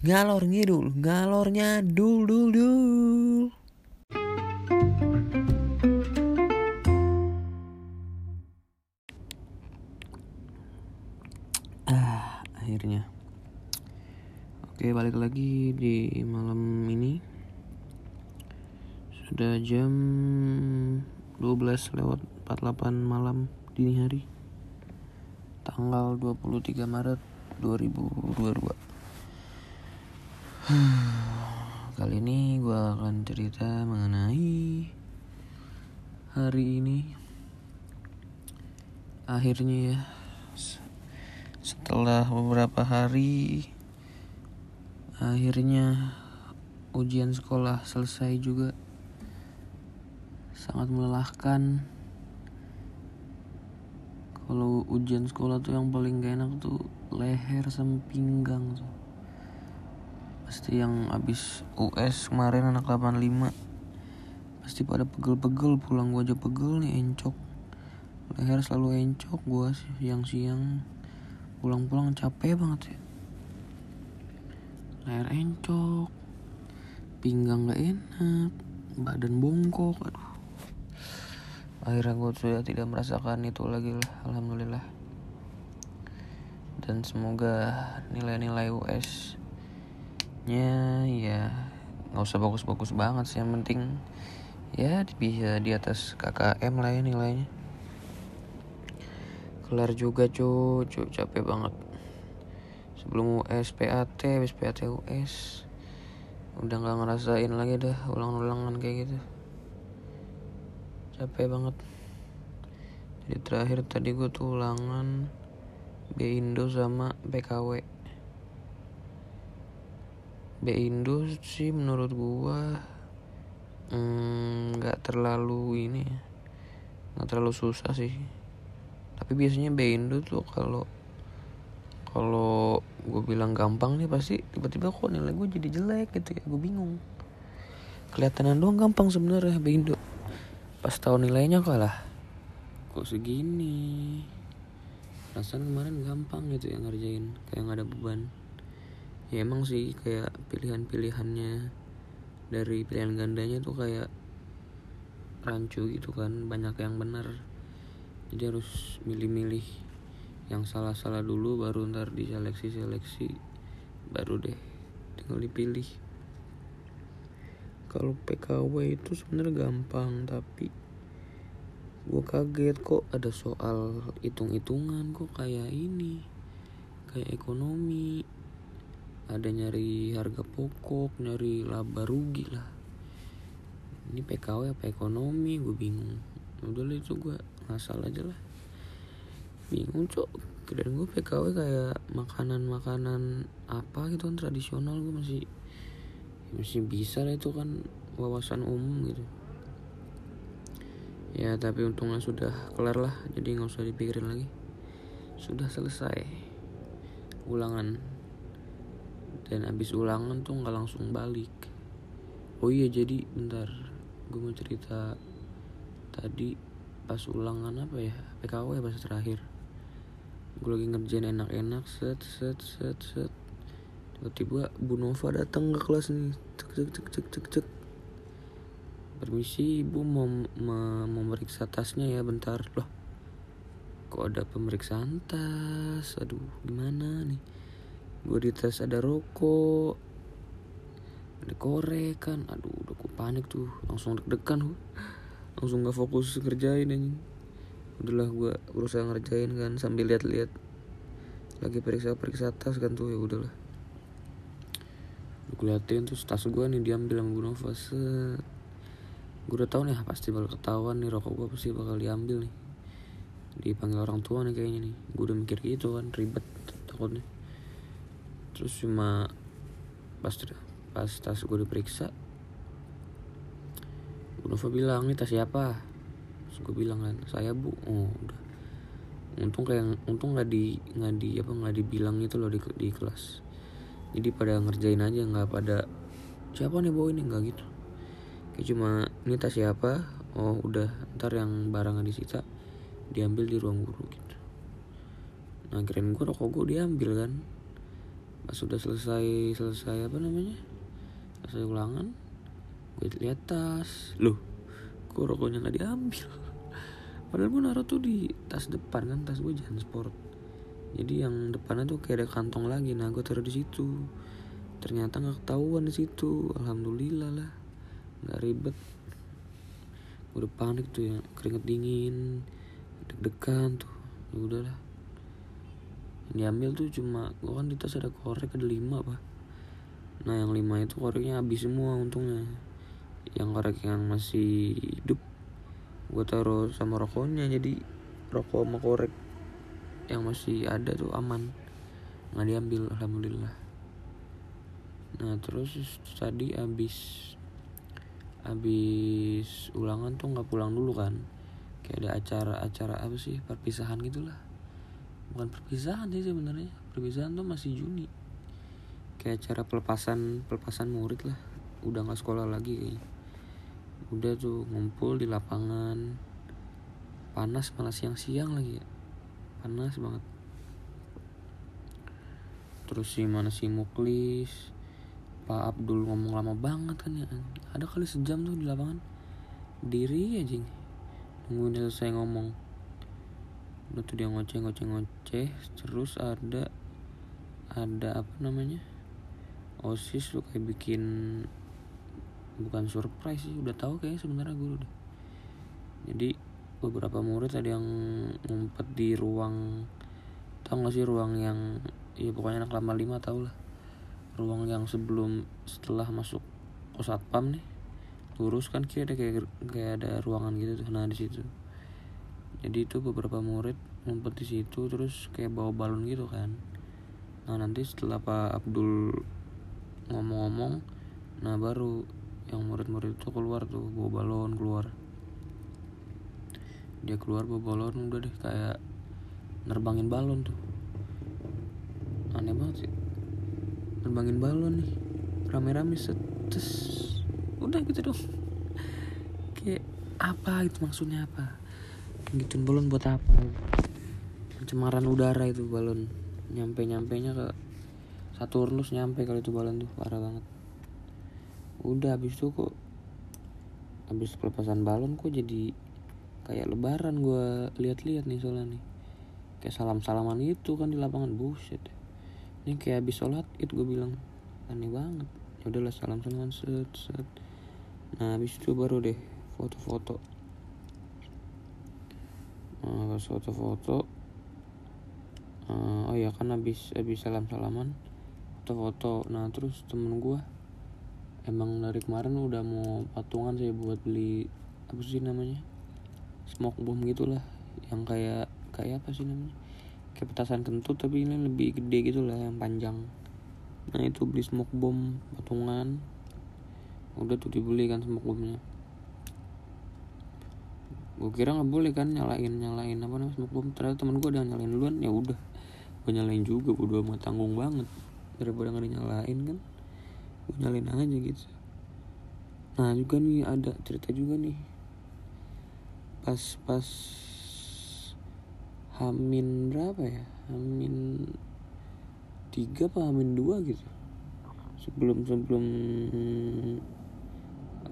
ngalor ngidul, ngalornya dul dul dul. Ah, akhirnya. Oke, balik lagi di malam ini. Sudah jam 12 lewat 48 malam dini hari. Tanggal 23 Maret 2022. Kali ini gue akan cerita mengenai hari ini. Akhirnya ya, setelah beberapa hari, akhirnya ujian sekolah selesai juga. Sangat melelahkan. Kalau ujian sekolah tuh yang paling gak enak tuh leher sama pinggang tuh pasti yang abis US kemarin anak 85 pasti pada pegel-pegel pulang gua aja pegel nih encok. Leher selalu encok gua siang-siang. Pulang-pulang capek banget ya leher encok pinggang gak enak badan bongkok aduh. Akhirnya gue sudah tidak merasakan itu lagi lah alhamdulillah. Dan semoga nilai-nilai US nya ya. Nggak usah bagus-bagus banget sih yang penting ya bisa di atas KKM lah ya nilainya. Kelar juga cu cu capek banget. Sebelum US PAT habis PAT US udah nggak ngerasain lagi dah ulang-ulangan kayak gitu. Capek banget. Jadi terakhir tadi gue tuh ulangan B Indo sama PKW B Indo sih menurut gua nggak mm, terlalu ini ya nggak terlalu susah sih. Tapi biasanya B Indo tuh kalau kalau gue bilang gampang nih pasti tiba-tiba kok nilai gue jadi jelek gitu ya gue bingung. Kelihatan doang gampang sebenarnya B Indo. Pas tahu nilainya kalah kok segini. Perasaan kemarin gampang gitu ya ngerjain kayak nggak ada beban ya emang sih kayak pilihan-pilihannya dari pilihan gandanya tuh kayak rancu gitu kan banyak yang benar. Jadi harus milih-milih yang salah-salah dulu baru ntar diseleksi-seleksi baru deh tinggal dipilih. Kalau PKW itu sebenarnya gampang tapi gue kaget kok ada soal hitung-hitungan kok kayak ini kayak ekonomi ada nyari harga pokok nyari laba rugi lah. Ini PKW apa ekonomi? Gue bingung. Udah lah itu gue ngasal aja lah. Bingung cok. Kirain gue PKW kayak makanan-makanan apa gitu kan tradisional gue masih masih bisa lah itu kan wawasan umum gitu. Ya tapi untungnya sudah kelar lah jadi nggak usah dipikirin lagi. Sudah selesai ulangan dan abis ulangan tuh nggak langsung balik. Oh iya jadi bentar. Gue mau cerita. Tadi pas ulangan apa ya? PKW pas terakhir. Gue lagi ngerjain enak-enak set set set set. Tiba-tiba Bu Nova datang ke kelas nih. Cek cek cek cek cek cek. Permisi ibu mau memeriksa tasnya ya bentar. Loh kok ada pemeriksaan tas? Aduh gimana nih gue di tes ada rokok ada korek kan aduh udah gue panik tuh langsung deg-degan langsung gak fokus ngerjain aja udahlah gue berusaha ngerjain kan sambil lihat-lihat. Lagi periksa-periksa tas kan tuh ya udahlah. Gue liatin tuh tas gue nih diambil sama Nova set. Gue udah tahu nih pasti bakal ketahuan nih rokok gue pasti bakal diambil nih. Dipanggil orang tua nih kayaknya nih. Gue udah mikir gitu kan ribet takutnya terus cuma pas pas tas gue diperiksa Nova bilang nih tas siapa? Terus gue bilang kan saya bu. Oh udah. Untung kayak untung nggak di nggak di apa nggak dibilang itu loh di, di kelas. Jadi pada ngerjain aja nggak pada siapa nih bawa ini? Nggak gitu. Kayak cuma ini tas siapa? Oh udah ntar yang barangan disita diambil di ruang guru gitu. Nah keren gue rokok gue diambil kan sudah selesai selesai apa namanya? Selesai ulangan gue lihat tas loh kok rokoknya nggak diambil? Padahal gue naruh tuh di tas depan kan tas gue jangan sport jadi yang depannya tuh kayak ada kantong lagi nah gue taruh di situ. Ternyata nggak ketahuan di situ alhamdulillah lah. Nggak ribet. Gue udah panik tuh ya keringet dingin deg-degan tuh. Ya udahlah diambil tuh cuma gue kan di tas ada korek ada lima apa nah yang lima itu koreknya habis semua untungnya. Yang korek yang masih hidup gue taruh sama rokoknya jadi rokok sama korek yang masih ada tuh aman. Nggak diambil alhamdulillah. Nah terus tadi habis habis ulangan tuh nggak pulang dulu kan. Kayak ada acara-acara apa sih perpisahan gitulah bukan perpisahan sih sebenarnya. Perpisahan tuh masih Juni. Kayak acara pelepasan pelepasan murid lah. Udah nggak sekolah lagi kayaknya. Udah tuh ngumpul di lapangan. Panas malah siang-siang lagi ya. Panas banget. Terus si mana si Muklis Pak Abdul ngomong lama banget kan ya. Ada kali sejam tuh di lapangan. Diri aja nungguin selesai ngomong udah tuh dia ngoceh ngoceh ngoceh terus ada ada apa namanya? Osis tuh kayak bikin bukan surprise sih udah tahu kayak sebenarnya guru deh. Jadi beberapa murid ada yang ngumpet di ruang tau gak sih ruang yang ya pokoknya anak lama lima tau lah. Ruang yang sebelum setelah masuk pam nih lurus kan kira ada kayak kayak ada ruangan gitu tuh. Nah di situ jadi itu beberapa murid ngumpet di situ terus kayak bawa balon gitu kan. Nah nanti setelah Pak Abdul ngomong-ngomong nah baru yang murid-murid itu keluar tuh bawa balon keluar. Dia keluar bawa balon udah deh kayak nerbangin balon tuh. Aneh banget sih. Nerbangin balon nih. Rame-rame setes udah gitu dong. Kayak apa itu maksudnya apa gituin balon buat apa? Pencemaran udara itu balon. Nyampe nyampe nya ke Saturnus nyampe kali itu balon tuh parah banget. Udah habis itu kok habis pelepasan balon kok jadi kayak lebaran gue lihat-lihat nih soalnya nih. Kayak salam-salaman itu kan di lapangan buset. Ini kayak habis sholat itu gue bilang aneh banget. Ya udahlah salam salaman set set. Nah habis itu baru deh foto-foto nah, pas foto-foto uh, oh ya kan habis habis salam salaman foto-foto nah terus temen gue emang dari kemarin udah mau patungan sih buat beli apa sih namanya smoke bomb gitulah. Yang kayak kayak apa sih namanya kayak petasan kentut tapi ini lebih gede gitu lah yang panjang. Nah itu beli smoke bomb patungan. Udah tuh dibeli kan smoke bombnya gue kira nggak boleh kan nyalain nyalain apa namanya smoke bomb. Ternyata temen gue udah nyalain duluan ya udah. Gue nyalain juga gue udah mau tanggung banget. Daripada nggak nyalain kan gue nyalain aja gitu. Nah juga nih ada cerita juga nih. Pas pas Hamin berapa ya? Hamin tiga apa Hamin dua gitu. Sebelum sebelum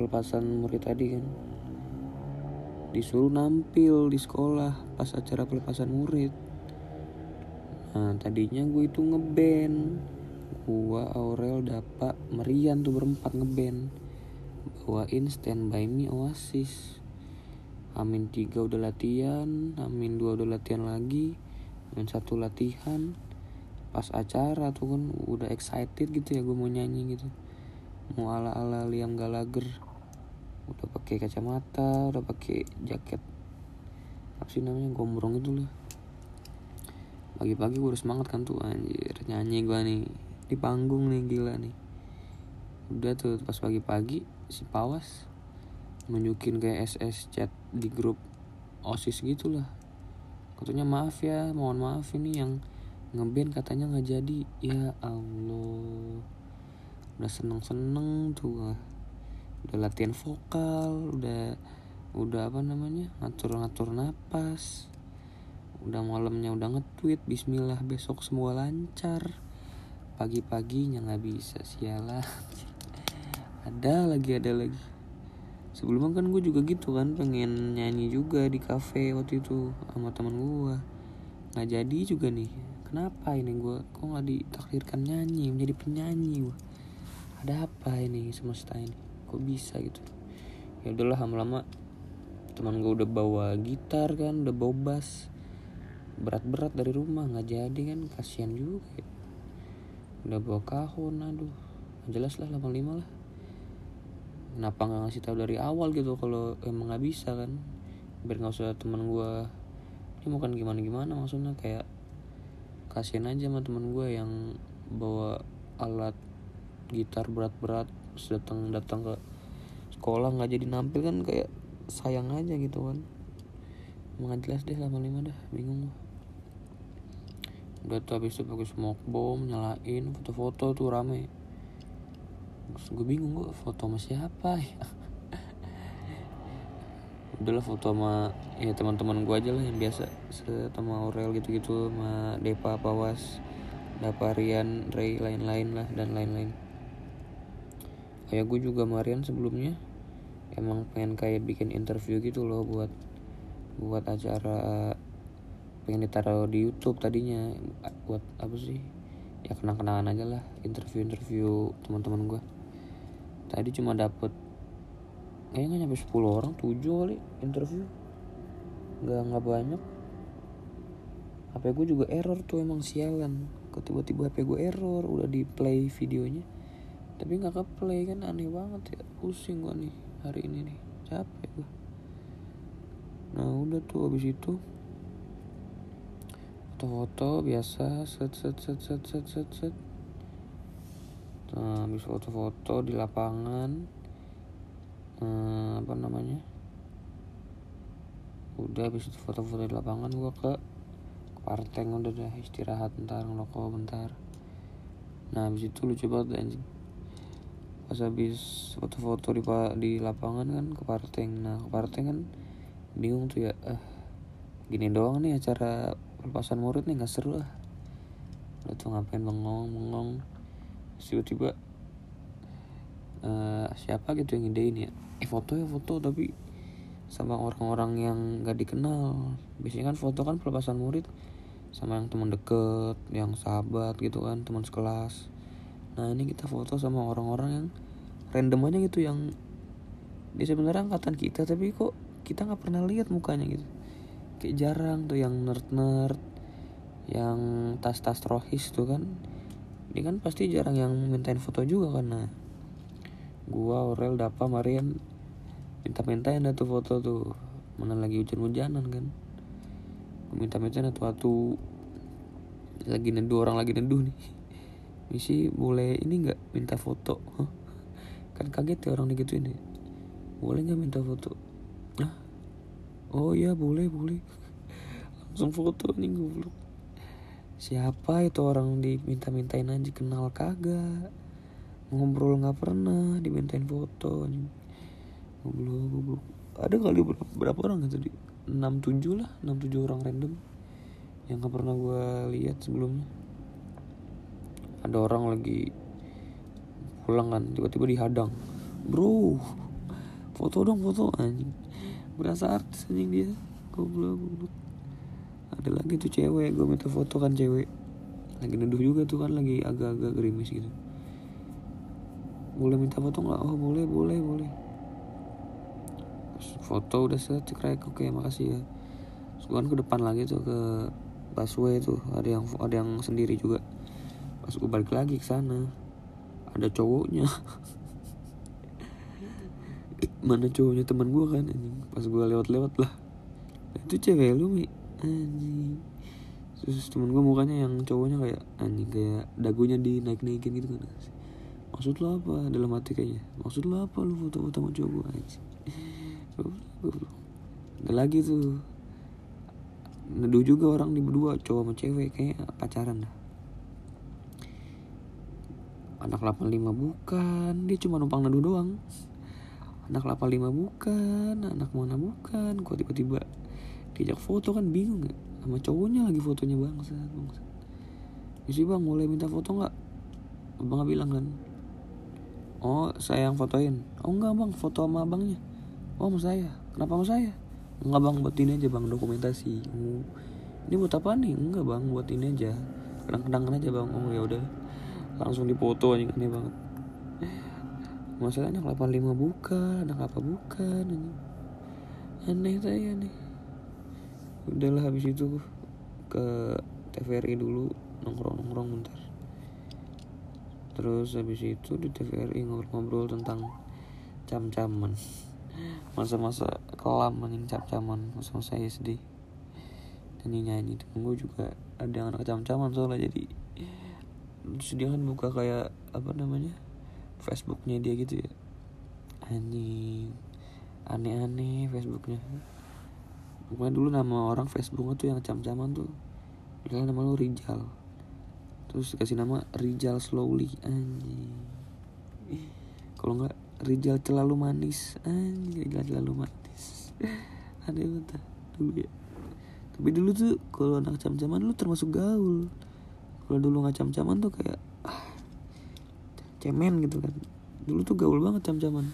pelepasan murid tadi kan disuruh nampil di sekolah pas acara pelepasan murid. Nah tadinya gue itu ngeband. Gua Aurel Dapa Merian tuh berempat ngeband. Bawain Stand By Me Oasis. Amin tiga udah latihan Amin dua udah latihan lagi Amin satu latihan. Pas acara tuh kan udah excited gitu ya gue mau nyanyi gitu. Mau ala ala Liam Gallagher udah pakai kacamata udah pakai jaket. Apa sih namanya gombrong itu lah pagi-pagi gue udah semangat kan tuh anjir. Nyanyi gue nih. Di panggung nih gila nih. Udah tuh pas pagi-pagi si Pawas nunjukin kayak SS chat di grup osis gitulah katanya maaf ya mohon maaf ini yang ngeband katanya nggak jadi. Ya Allah. Udah seneng seneng tuh udah latihan vokal udah udah apa namanya ngatur ngatur napas udah malamnya udah nge-tweet Bismillah besok semua lancar. Pagi-paginya nggak bisa sialan. Ada lagi ada lagi. Sebelumnya kan gue juga gitu kan pengen nyanyi juga di cafe waktu itu sama teman gue nggak jadi juga nih. Kenapa ini gue kok nggak ditakdirkan nyanyi menjadi penyanyi gue ada apa ini semesta ini kok bisa gitu. Ya udahlah lama-lama teman gue udah bawa gitar kan udah bawa bass. Berat-berat dari rumah nggak jadi kan kasihan juga ya. udah bawa kahon aduh. Jelas lah lama-lima lah. Kenapa nggak ngasih tahu dari awal gitu kalau emang nggak bisa kan? Biar nggak usah teman gue ini bukan gimana gimana maksudnya kayak kasihan aja sama teman gue yang bawa alat gitar berat-berat datang datang ke sekolah nggak jadi nampil kan kayak sayang aja gitu kan. Emang jelas deh lama-lima dah bingung udah tuh habis itu pakai smoke bomb nyalain foto-foto tuh rame. Terus gue bingung gue foto sama siapa ya? Udahlah foto sama ya teman-teman gue aja lah yang biasa sama Aurel gitu-gitu sama Depa Pawas Daparian Ray lain-lain lah dan lain-lain kayak gue juga Marian sebelumnya emang pengen kayak bikin interview gitu loh buat buat acara pengen ditaruh di YouTube tadinya. Buat apa sih? Ya kenang-kenangan aja lah interview-interview teman-teman gue tadi cuma dapet kayaknya nyampe 10 orang 7 kali interview. Nggak nggak banyak. HP gue juga error tuh emang sialan. Kok tiba-tiba HP gue error udah di play videonya tapi nggak ke play kan aneh banget ya. Pusing gue nih hari ini nih. Capek gue nah udah tuh habis itu foto-foto biasa set set set set set set set. Nah habis foto-foto di lapangan eh, apa namanya? Udah habis itu foto-foto di lapangan gua ke parteng udah deh istirahat bentar ngerokok bentar. Nah habis itu lucu banget anjing pas habis foto-foto di di lapangan kan ke parteng. Nah ke parteng kan bingung tuh ya eh gini doang nih acara pelepasan murid nih nggak seru lah lo tuh ngapain bengong bengong. Tiba-tiba uh, siapa gitu yang idein ya? Eh foto ya foto tapi sama orang-orang yang gak dikenal. Biasanya kan foto kan pelepasan murid sama yang teman deket yang sahabat gitu kan teman sekelas nah ini kita foto sama orang-orang yang random aja gitu yang dia sebenarnya angkatan kita tapi kok kita nggak pernah lihat mukanya gitu. Kayak jarang tuh yang nerd nerd yang tas tas rohis tuh kan. Ini kan pasti jarang yang mintain foto juga karena gua Aurel Dapa Marian minta-mintain tuh foto tuh. Mana lagi hujan-hujanan kan. Minta-mintain tuh waktu lagi neduh orang lagi neduh nih misi boleh ini nggak minta foto? Huh? kan kaget ya orang gitu ini boleh nggak minta foto? Ah oh iya boleh boleh. Langsung foto nih goblok. Siapa itu orang diminta-mintain aja kenal kagak? Ngobrol nggak pernah dimintain foto ngobrol ngobrol ada kali berapa, berapa orang tadi? Enam tujuh lah enam tujuh orang random. Yang nggak pernah gue lihat sebelumnya ada orang lagi pulang kan tiba-tiba dihadang. Bro foto dong foto. Anjing. Berasa artis anjing dia. Goblok goblok. Ada lagi tuh cewek gue minta foto kan cewek. Lagi neduh juga tuh kan lagi agak-agak gerimis gitu. Boleh minta foto nggak? Oh boleh boleh boleh. Foto udah set cekrek oke makasih ya. Terus ke depan lagi tuh ke busway tuh. Ada yang ada yang sendiri juga pas gue balik lagi ke sana ada cowoknya. Mana cowoknya? Teman gue kan anjing. Pas gue lewat-lewat lah. Itu cewek lu mi. Anjing. Terus temen gue mukanya yang cowoknya kayak anjing kayak dagunya dinaik naikin gitu kan. Maksud lo apa? Dalam hati kayaknya. Maksud lo apa lu foto-foto sama cowok gue anjing? Ada lagi tuh. Neduh juga orang di berdua cowok sama cewek kayak pacaran dah anak 85 bukan dia cuma numpang neduh doang. Anak 85 bukan anak mana bukan. Kok tiba-tiba diajak foto kan bingung ya sama cowoknya lagi fotonya bangsa bangsa sih bang boleh minta foto nggak? Abang bilang kan. Oh saya yang fotoin. Oh enggak bang foto sama abangnya. Oh sama saya. Kenapa sama saya? Enggak bang buat ini aja bang dokumentasi ini buat apa nih? Enggak bang buat ini aja. Kenang-kenangan aja bang. Oh ya udah langsung dipoto aja ini banget. Masalahnya anak 85 bukan anak apa bukan aneh saya nih udahlah habis itu ke TVRI dulu nongkrong-nongkrong bentar. Terus habis itu di TVRI ngobrol-ngobrol tentang cam-caman. Masa-masa kelam anjing cam-caman. Masa-masa SD nyanyi-nyanyi temen gue juga ada yang anak cam-caman soalnya jadi terus dia kan buka kayak apa namanya Facebooknya dia gitu ya. Anjing. Aneh-aneh Facebooknya. Pokoknya dulu nama orang Facebooknya tuh yang cam-caman tuh. Misalnya nama lu Rijal. Terus dikasih nama Rijal Slowly. Anjing. Kalau nggak Rijal terlalu manis. Anjing Rijal terlalu manis. Aneh banget dulu ya. Tapi dulu tuh kalau anak cam-caman lu termasuk gaul kalau dulu nggak cam-caman tuh kayak cemen gitu kan. Dulu tuh gaul banget cam-caman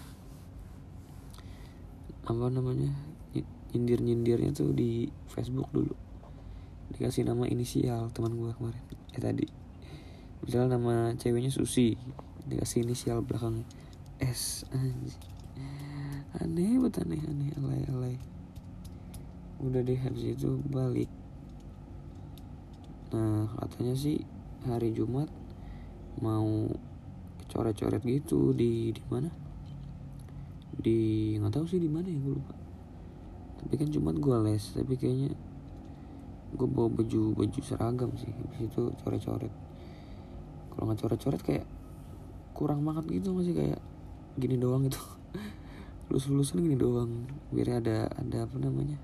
apa namanya nyindir nyindirnya tuh di Facebook dulu. Dikasih nama inisial teman gue kemarin. Ya tadi. Misalnya nama ceweknya Susi. Dikasih inisial belakang S aneh banget aneh aneh alay alay. Udah deh habis itu balik nah katanya sih hari Jumat mau coret-coret gitu di di mana? Di nggak tahu sih di mana ya gue lupa. Tapi kan cuma gue les tapi kayaknya gue bawa baju baju seragam sih. Habis itu coret-coret. Kalau nggak coret-coret kayak kurang banget gitu masih kayak gini doang gitu. Lulus lulusan gini doang biar ada ada apa namanya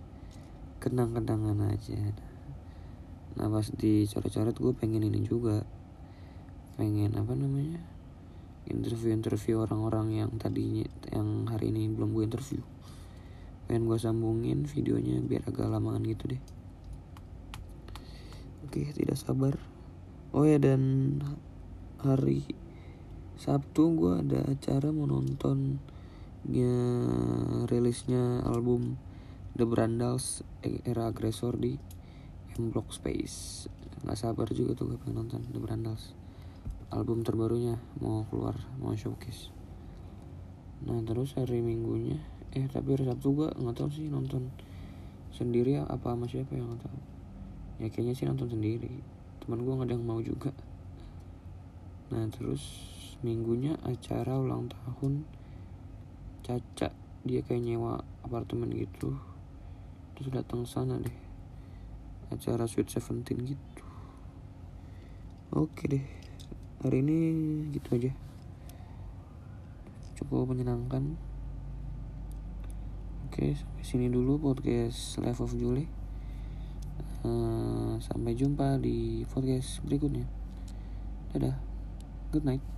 kenang-kenangan aja nah pas di coret-coret gue pengen ini juga. Pengen apa namanya? Interview-interview orang-orang yang tadinya yang hari ini belum gue interview. Pengen gue sambungin videonya biar agak lamaan gitu deh. Oke tidak sabar. Oh ya dan hari Sabtu gue ada acara mau nonton ya, rilisnya album The Brandals era agresor di M Block Space. Nggak sabar juga tuh gue pengen nonton The Brandals. Album terbarunya mau keluar mau showcase. Nah terus hari minggunya eh tapi hari sabtu gua nggak tahu sih nonton sendiri apa sama siapa yang nggak tahu. Ya kayaknya sih nonton sendiri. Teman gua nggak ada yang mau juga. Nah terus minggunya acara ulang tahun. Caca dia kayak nyewa apartemen gitu. Terus datang sana deh acara Sweet Seventeen gitu. Oke deh hari ini gitu aja. Cukup menyenangkan. Oke sampai sini dulu podcast Life of Julie uh, sampai jumpa di podcast berikutnya. Dadah good night